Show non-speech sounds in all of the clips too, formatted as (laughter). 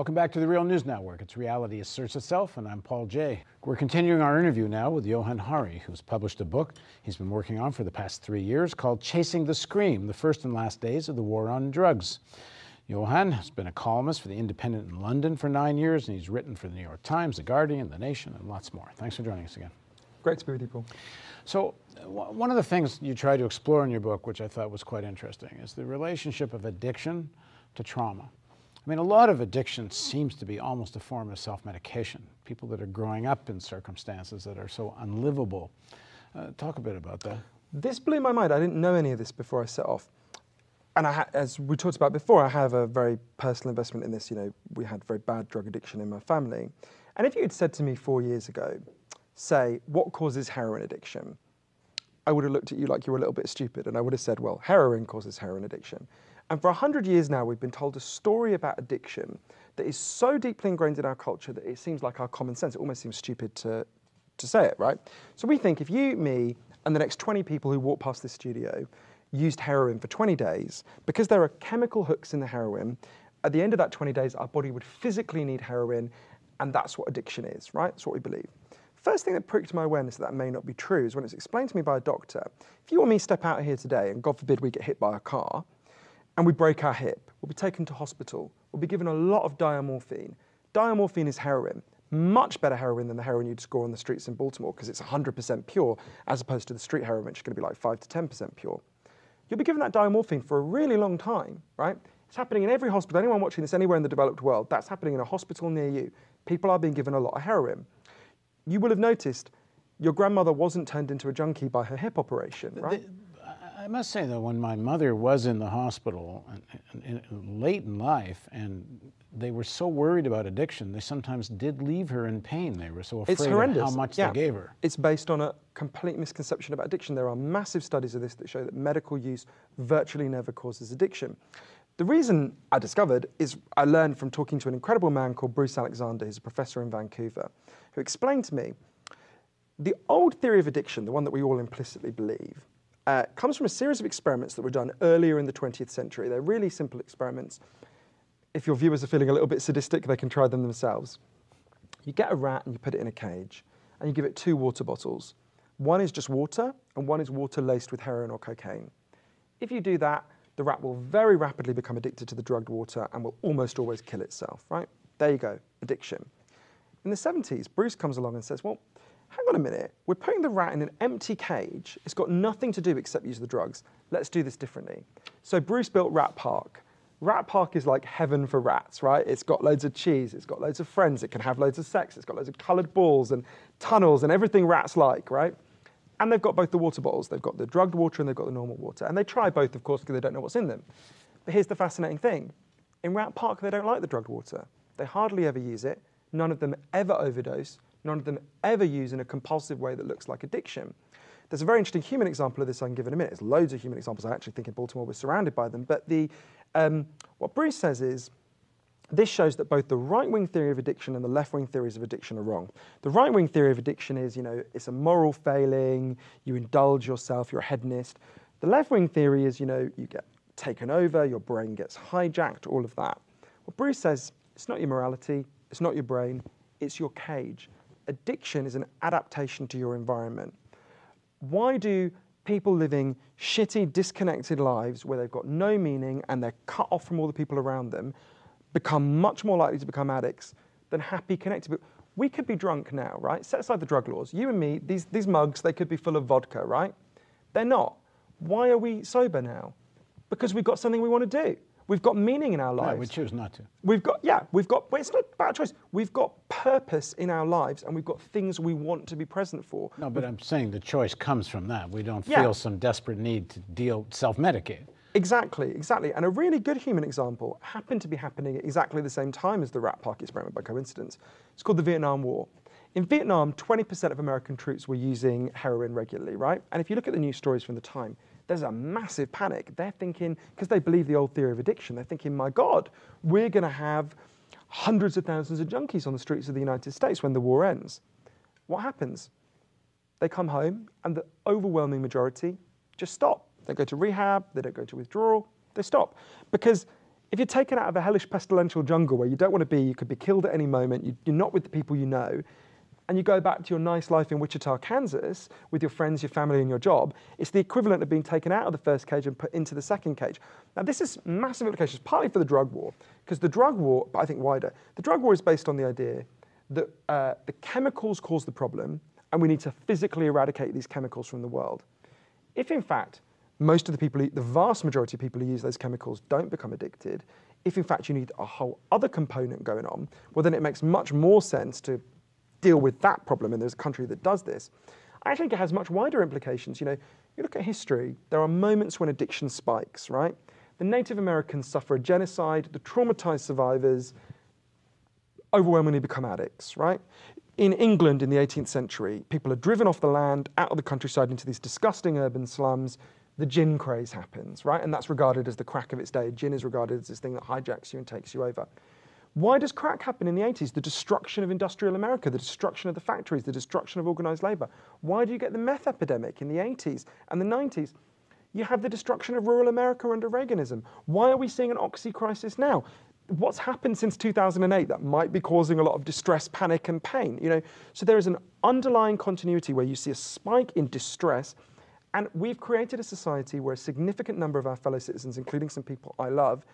Welcome back to the Real News Network. It's Reality Asserts Itself, and I'm Paul Jay. We're continuing our interview now with Johann Hari, who's published a book he's been working on for the past three years called Chasing the Scream The First and Last Days of the War on Drugs. Johann has been a columnist for The Independent in London for nine years, and he's written for The New York Times, The Guardian, The Nation, and lots more. Thanks for joining us again. Great to be with you, Paul. So, one of the things you try to explore in your book, which I thought was quite interesting, is the relationship of addiction to trauma. I mean, a lot of addiction seems to be almost a form of self medication. People that are growing up in circumstances that are so unlivable. Uh, talk a bit about that. This blew my mind. I didn't know any of this before I set off. And I as we talked about before, I have a very personal investment in this. You know, we had very bad drug addiction in my family. And if you had said to me four years ago, say, what causes heroin addiction? I would have looked at you like you were a little bit stupid, and I would have said, well, heroin causes heroin addiction. And for 100 years now, we've been told a story about addiction that is so deeply ingrained in our culture that it seems like our common sense. It almost seems stupid to, to say it, right? So we think if you, me, and the next 20 people who walk past this studio used heroin for 20 days, because there are chemical hooks in the heroin, at the end of that 20 days, our body would physically need heroin, and that's what addiction is, right? That's what we believe. First thing that pricked my awareness that that may not be true is when it's explained to me by a doctor. If you or me step out of here today, and God forbid we get hit by a car, and we break our hip, we'll be taken to hospital. We'll be given a lot of diamorphine. Diamorphine is heroin, much better heroin than the heroin you'd score on the streets in Baltimore because it's 100% pure, as opposed to the street heroin, which is going to be like 5 to 10% pure. You'll be given that diamorphine for a really long time, right? It's happening in every hospital. Anyone watching this anywhere in the developed world, that's happening in a hospital near you. People are being given a lot of heroin. You will have noticed your grandmother wasn't turned into a junkie by her hip operation, right? The, I must say that when my mother was in the hospital late in life, and they were so worried about addiction, they sometimes did leave her in pain. They were so afraid of how much yeah. they gave her. It's based on a complete misconception about addiction. There are massive studies of this that show that medical use virtually never causes addiction. The reason I discovered is I learned from talking to an incredible man called Bruce Alexander, who's a professor in Vancouver, who explained to me the old theory of addiction, the one that we all implicitly believe, uh, comes from a series of experiments that were done earlier in the 20th century. They're really simple experiments. If your viewers are feeling a little bit sadistic, they can try them themselves. You get a rat and you put it in a cage, and you give it two water bottles. One is just water, and one is water laced with heroin or cocaine. If you do that, the rat will very rapidly become addicted to the drugged water and will almost always kill itself, right? There you go, addiction. In the 70s, Bruce comes along and says, well, hang on a minute, we're putting the rat in an empty cage. It's got nothing to do except use the drugs. Let's do this differently. So Bruce built Rat Park. Rat Park is like heaven for rats, right? It's got loads of cheese, it's got loads of friends, it can have loads of sex, it's got loads of coloured balls and tunnels and everything rats like, right? And they've got both the water bottles. They've got the drugged water and they've got the normal water. And they try both, of course, because they don't know what's in them. But here's the fascinating thing. In Rat Park, they don't like the drugged water. They hardly ever use it. None of them ever overdose. None of them ever use in a compulsive way that looks like addiction. There's a very interesting human example of this I can give in a minute. There's loads of human examples. I actually think in Baltimore we're surrounded by them. But the, um, what Bruce says is, this shows that both the right-wing theory of addiction and the left-wing theories of addiction are wrong. The right-wing theory of addiction is, you know, it's a moral failing, you indulge yourself, you're a hedonist. The left-wing theory is, you know, you get taken over, your brain gets hijacked, all of that. What Bruce says, it's not your morality, it's not your brain, it's your cage addiction is an adaptation to your environment. Why do people living shitty, disconnected lives where they've got no meaning and they're cut off from all the people around them become much more likely to become addicts than happy, connected people? We could be drunk now, right? Set aside the drug laws. You and me, these, these mugs, they could be full of vodka, right? They're not. Why are we sober now? Because we've got something we want to do. We've got meaning in our lives. No, we choose not to. We've got, yeah, we've got, well, it's not about choice. We've got purpose in our lives and we've got things we want to be present for. No, but we've, I'm saying the choice comes from that. We don't yeah. feel some desperate need to deal, self-medicate. Exactly, exactly. And a really good human example happened to be happening at exactly the same time as the Rat Park experiment by coincidence. It's called the Vietnam War. In Vietnam, 20% of American troops were using heroin regularly, right? And if you look at the news stories from the time, there's a massive panic. They're thinking, because they believe the old theory of addiction, they're thinking, my God, we're going to have hundreds of thousands of junkies on the streets of the United States when the war ends. What happens? They come home, and the overwhelming majority just stop. They go to rehab, they don't go to withdrawal, they stop. Because if you're taken out of a hellish pestilential jungle where you don't want to be, you could be killed at any moment, you, you're not with the people you know, and you go back to your nice life in Wichita, Kansas, with your friends, your family, and your job, it's the equivalent of being taken out of the first cage and put into the second cage. Now, this has massive implications, partly for the drug war, because the drug war, but I think wider, the drug war is based on the idea that uh, the chemicals cause the problem, and we need to physically eradicate these chemicals from the world. If, in fact, most of the people, the vast majority of people who use those chemicals don't become addicted, if in fact you need a whole other component going on, well, then it makes much more sense to deal with that problem, and there's a country that does this. I think it has much wider implications. You know, you look at history, there are moments when addiction spikes, right? The Native Americans suffer a genocide, the traumatized survivors overwhelmingly become addicts, right? In England in the 18th century, people are driven off the land, out of the countryside into these disgusting urban slums the gin craze happens, right? And that's regarded as the crack of its day. Gin is regarded as this thing that hijacks you and takes you over. Why does crack happen in the 80s? The destruction of industrial America, the destruction of the factories, the destruction of organized labor. Why do you get the meth epidemic in the 80s and the 90s? You have the destruction of rural America under Reaganism. Why are we seeing an oxy crisis now? What's happened since 2008 that might be causing a lot of distress, panic, and pain? You know, so there is an underlying continuity where you see a spike in distress and we've created a society where a significant number of our fellow citizens, including some people I love,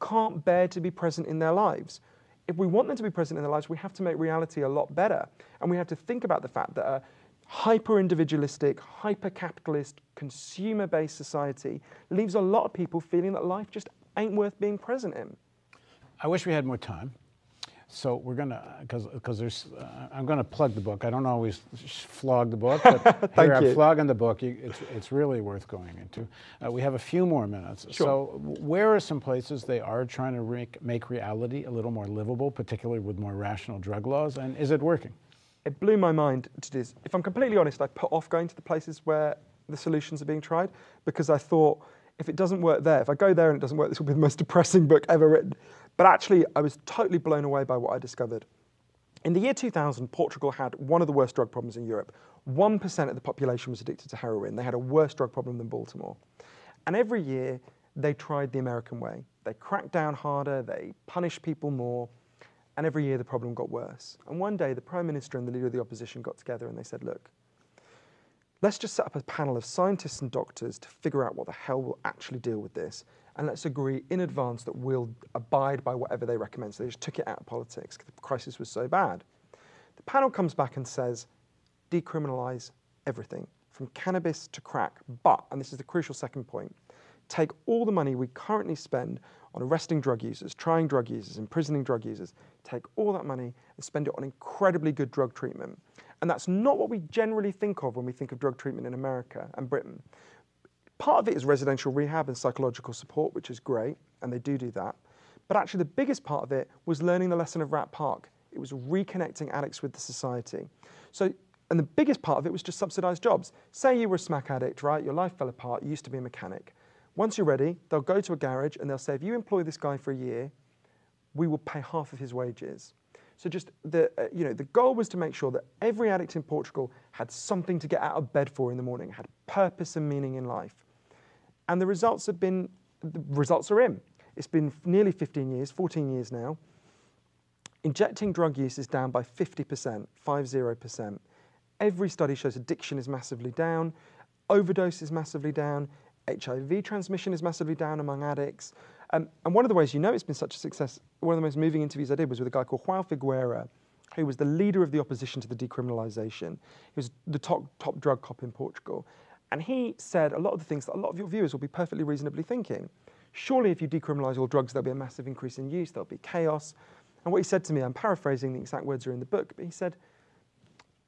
can't bear to be present in their lives. If we want them to be present in their lives, we have to make reality a lot better. And we have to think about the fact that a hyper individualistic, hyper capitalist, consumer based society leaves a lot of people feeling that life just ain't worth being present in. I wish we had more time. So we're gonna, because because there's, uh, I'm gonna plug the book. I don't always flog the book, but (laughs) here I'm flogging the book. It's it's really worth going into. Uh, we have a few more minutes. Sure. So where are some places they are trying to make make reality a little more livable, particularly with more rational drug laws, and is it working? It blew my mind to this. If I'm completely honest, I put off going to the places where the solutions are being tried because I thought if it doesn't work there, if I go there and it doesn't work, this will be the most (laughs) depressing book ever written. But actually, I was totally blown away by what I discovered. In the year 2000, Portugal had one of the worst drug problems in Europe. 1% of the population was addicted to heroin. They had a worse drug problem than Baltimore. And every year, they tried the American way. They cracked down harder, they punished people more, and every year the problem got worse. And one day, the Prime Minister and the leader of the opposition got together and they said, Look, let's just set up a panel of scientists and doctors to figure out what the hell will actually deal with this and let's agree in advance that we'll abide by whatever they recommend. So they just took it out of politics because the crisis was so bad. The panel comes back and says, decriminalize everything from cannabis to crack, but, and this is the crucial second point, take all the money we currently spend on arresting drug users, trying drug users, imprisoning drug users, take all that money and spend it on incredibly good drug treatment. And that's not what we generally think of when we think of drug treatment in America and Britain. Part of it is residential rehab and psychological support, which is great, and they do do that. But actually, the biggest part of it was learning the lesson of Rat Park. It was reconnecting addicts with the society. So, and the biggest part of it was just subsidized jobs. Say you were a smack addict, right? Your life fell apart, you used to be a mechanic. Once you're ready, they'll go to a garage and they'll say, if you employ this guy for a year, we will pay half of his wages. So just the, uh, you know, the goal was to make sure that every addict in Portugal had something to get out of bed for in the morning, had purpose and meaning in life. And the results have been, the results are in. It's been nearly 15 years, 14 years now. Injecting drug use is down by 50%, 50%. Every study shows addiction is massively down, overdose is massively down, HIV transmission is massively down among addicts. Um, and one of the ways you know it's been such a success, one of the most moving interviews I did was with a guy called João Figueira, who was the leader of the opposition to the decriminalisation. He was the top, top drug cop in Portugal. And he said a lot of the things that a lot of your viewers will be perfectly reasonably thinking. Surely, if you decriminalise all drugs, there'll be a massive increase in use, there'll be chaos. And what he said to me, I'm paraphrasing, the exact words are in the book, but he said,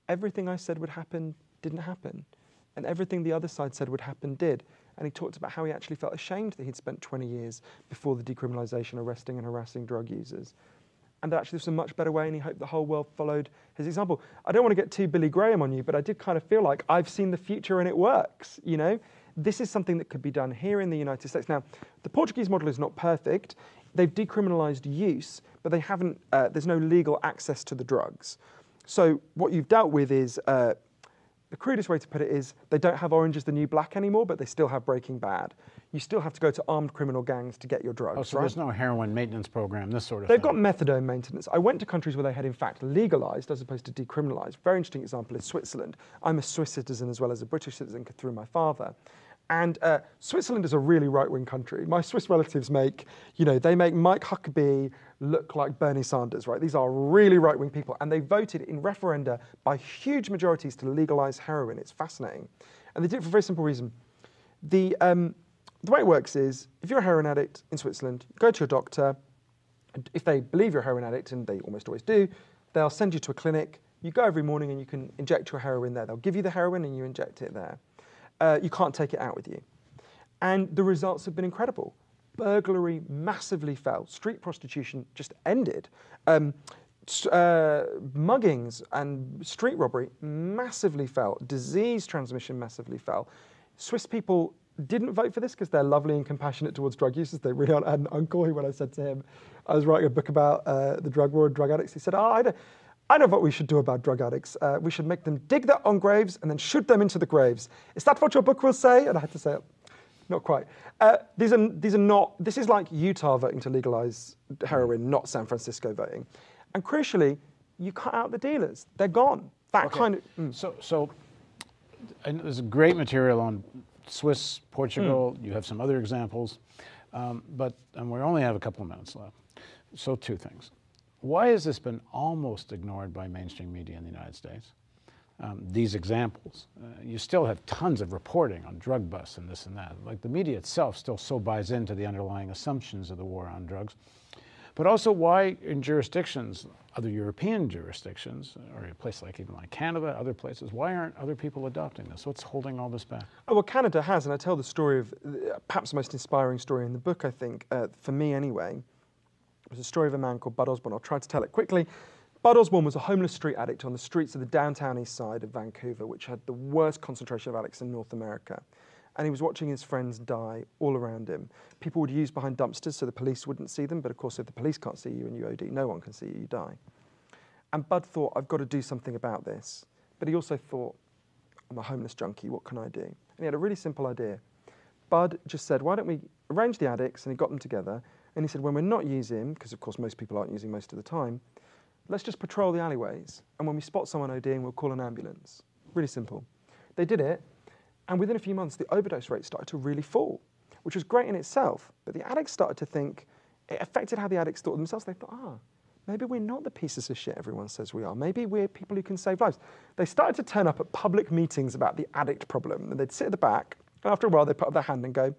Everything I said would happen didn't happen. And everything the other side said would happen did. And he talked about how he actually felt ashamed that he'd spent 20 years before the decriminalisation arresting and harassing drug users and that actually this was a much better way, and he hoped the whole world followed his example. I don't want to get too Billy Graham on you, but I did kind of feel like I've seen the future and it works, you know? This is something that could be done here in the United States. Now, the Portuguese model is not perfect. They've decriminalized use, but they haven't, uh, there's no legal access to the drugs. So what you've dealt with is, uh, the crudest way to put it is, they don't have Orange is the New Black anymore, but they still have Breaking Bad. You still have to go to armed criminal gangs to get your drugs. Oh, so right? there's no heroin maintenance program, this sort of thing. They've thing. got methadone maintenance. I went to countries where they had, in fact, legalized as opposed to decriminalized. Very interesting example is Switzerland. I'm a Swiss citizen as well as a British citizen through my father. And uh, Switzerland is a really right-wing country. My Swiss relatives make, you know, they make Mike Huckabee look like Bernie Sanders, right? These are really right-wing people, and they voted in referenda by huge majorities to legalize heroin. It's fascinating, and they did it for a very simple reason. The um, the way it works is, if you're a heroin addict in Switzerland, go to your doctor. If they believe you're a heroin addict, and they almost always do, they'll send you to a clinic. You go every morning and you can inject your heroin there. They'll give you the heroin and you inject it there. Uh, you can't take it out with you. And the results have been incredible. Burglary massively fell. Street prostitution just ended. Um, uh, muggings and street robbery massively fell. Disease transmission massively fell. Swiss people didn't vote for this because they're lovely and compassionate towards drug users. They really aren't. I had an uncle who, when I said to him, I was writing a book about uh, the drug war and drug addicts, he said, oh, I don't, I know what we should do about drug addicts. Uh, we should make them dig their own graves and then shoot them into the graves. Is that what your book will say? And I had to say, not quite. Uh, these are these are not. This is like Utah voting to legalize heroin, not San Francisco voting. And crucially, you cut out the dealers. They're gone. That Okay. kind of. mm. So, so and there's great material on Swiss, Portugal. Hmm. You have some other examples, um, but and we only have a couple of minutes left. So, two things: why has this been almost ignored by mainstream media in the United States? Um, these examples, uh, you still have tons of reporting on drug busts and this and that. Like the media itself still so buys into the underlying assumptions of the war on drugs. But also, why in jurisdictions, other European jurisdictions, or a place like even like Canada, other places, why aren't other people adopting this? What's holding all this back? Oh, well, Canada has, and I tell the story of uh, perhaps the most inspiring story in the book, I think, uh, for me anyway. It was a story of a man called Bud Osborne. I'll try to tell it quickly. Bud Osborne was a homeless street addict on the streets of the downtown east side of Vancouver, which had the worst concentration of addicts in North America. And he was watching his friends die all around him. People would use behind dumpsters so the police wouldn't see them, but of course, if the police can't see you and you OD, no one can see you, you die. And Bud thought, I've got to do something about this. But he also thought, I'm a homeless junkie, what can I do? And he had a really simple idea. Bud just said, why don't we arrange the addicts? And he got them together. And he said, when we're not using, because of course most people aren't using most of the time, let's just patrol the alleyways. And when we spot someone ODing, we'll call an ambulance. Really simple. They did it. And within a few months, the overdose rate started to really fall, which was great in itself. But the addicts started to think, it affected how the addicts thought themselves. They thought, ah, maybe we're not the pieces of shit everyone says we are. Maybe we're people who can save lives. They started to turn up at public meetings about the addict problem. And they'd sit at the back. And after a while, they'd put up their hand and go,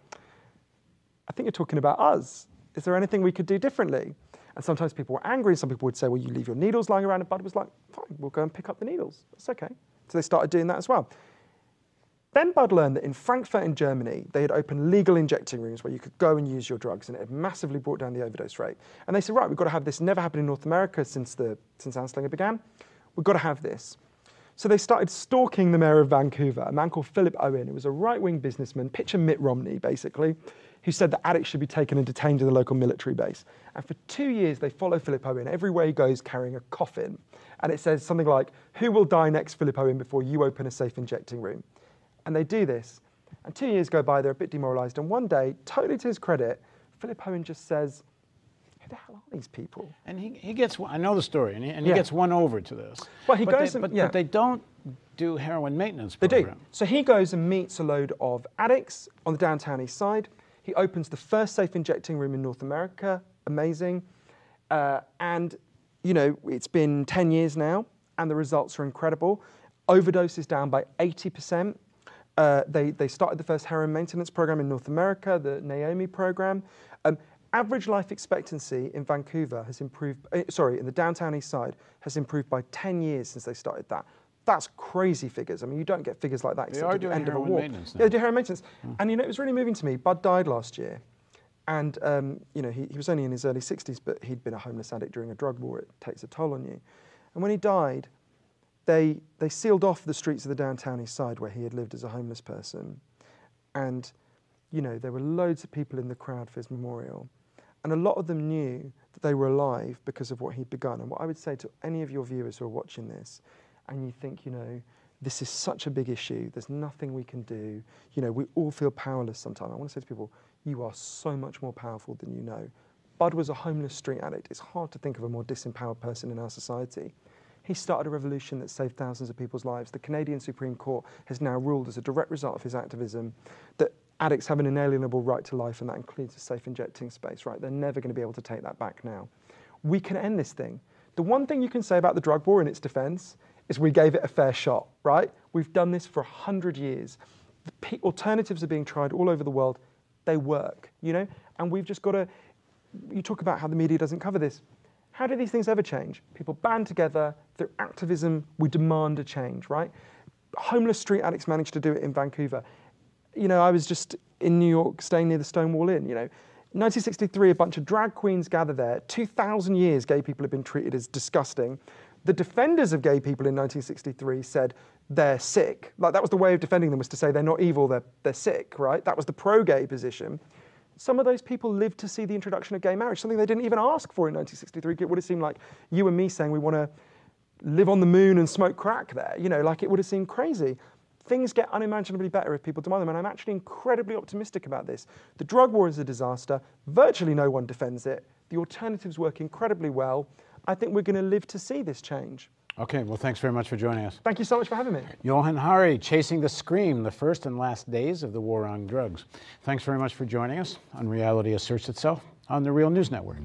I think you're talking about us. Is there anything we could do differently? And sometimes people were angry. And some people would say, well, you leave your needles lying around. And Bud was like, fine, we'll go and pick up the needles. That's okay. So they started doing that as well. Then Bud learned that in Frankfurt in Germany, they had opened legal injecting rooms where you could go and use your drugs, and it had massively brought down the overdose rate. And they said, right, we've got to have this. Never happened in North America since the since Anslinger began. We've got to have this. So they started stalking the mayor of Vancouver, a man called Philip Owen, who was a right-wing businessman, picture Mitt Romney, basically, who said that addicts should be taken and detained in the local military base. And for two years, they follow Philip Owen everywhere he goes carrying a coffin. And it says something like, who will die next, Philip Owen, before you open a safe injecting room? And they do this. And two years go by, they're a bit demoralized. And one day, totally to his credit, Philip Owen just says, who the hell are these people? And he, he gets, I know the story, and he, and he Yeah. gets won over to this. Well, he but goes they, and- but, yeah. but they don't do heroin maintenance They do. So he goes and meets a load of addicts on the downtown east side. He opens the first safe injecting room in North America. Amazing. Uh, and, you know, it's been 10 years now, and the results are incredible. Overdose is down by 80%. Uh, they, they started the first heroin maintenance program in North America, the Naomi program. Um, average life expectancy in Vancouver has improved, eh, sorry, in the downtown east side has improved by 10 years since they started that. That's crazy figures. I mean, you don't get figures like that except at the end of a war. maintenance Yeah, they do heroin maintenance. And you know, it was really moving to me. Bud died last year. And um, you know, he, he was only in his early 60s, but he'd been a homeless addict during a drug war. It takes a toll on you. And when he died, they, they sealed off the streets of the downtown east side where he had lived as a homeless person. And, you know, there were loads of people in the crowd for his memorial. And a lot of them knew that they were alive because of what he'd begun. And what I would say to any of your viewers who are watching this, and you think, you know, this is such a big issue. There's nothing we can do. You know, we all feel powerless sometimes. I want to say to people, you are so much more powerful than you know. Bud was a homeless street addict. It's hard to think of a more disempowered person in our society. He started a revolution that saved thousands of people's lives. The Canadian Supreme Court has now ruled as a direct result of his activism that addicts have an inalienable right to life, and that includes a safe injecting space, right? They're never going to be able to take that back now. We can end this thing. The one thing you can say about the drug war in its defense is we gave it a fair shot, right? We've done this for 100 years. Alternatives are being tried all over the world. They work, you know? And we've just got to, you talk about how the media doesn't cover this. How do these things ever change? People band together through activism. We demand a change, right? Homeless street addicts managed to do it in Vancouver. You know, I was just in New York, staying near the Stonewall Inn. You know, 1963, a bunch of drag queens gather there. 2,000 years, gay people have been treated as disgusting. The defenders of gay people in 1963 said they're sick. Like that was the way of defending them was to say they're not evil, they're, they're sick, right? That was the pro-gay position. Some of those people lived to see the introduction of gay marriage, something they didn't even ask for in 1963. It would have seemed like you and me saying we want to live on the moon and smoke crack there. You know, like it would have seemed crazy. Things get unimaginably better if people demand them, and I'm actually incredibly optimistic about this. The drug war is a disaster. Virtually no one defends it. The alternatives work incredibly well. I think we're going to live to see this change. Okay, well, thanks very much for joining us. Thank you so much for having me. Johann Hari, Chasing the Scream, the first and last days of the war on drugs. Thanks very much for joining us on Reality Asserts Itself on the Real News Network.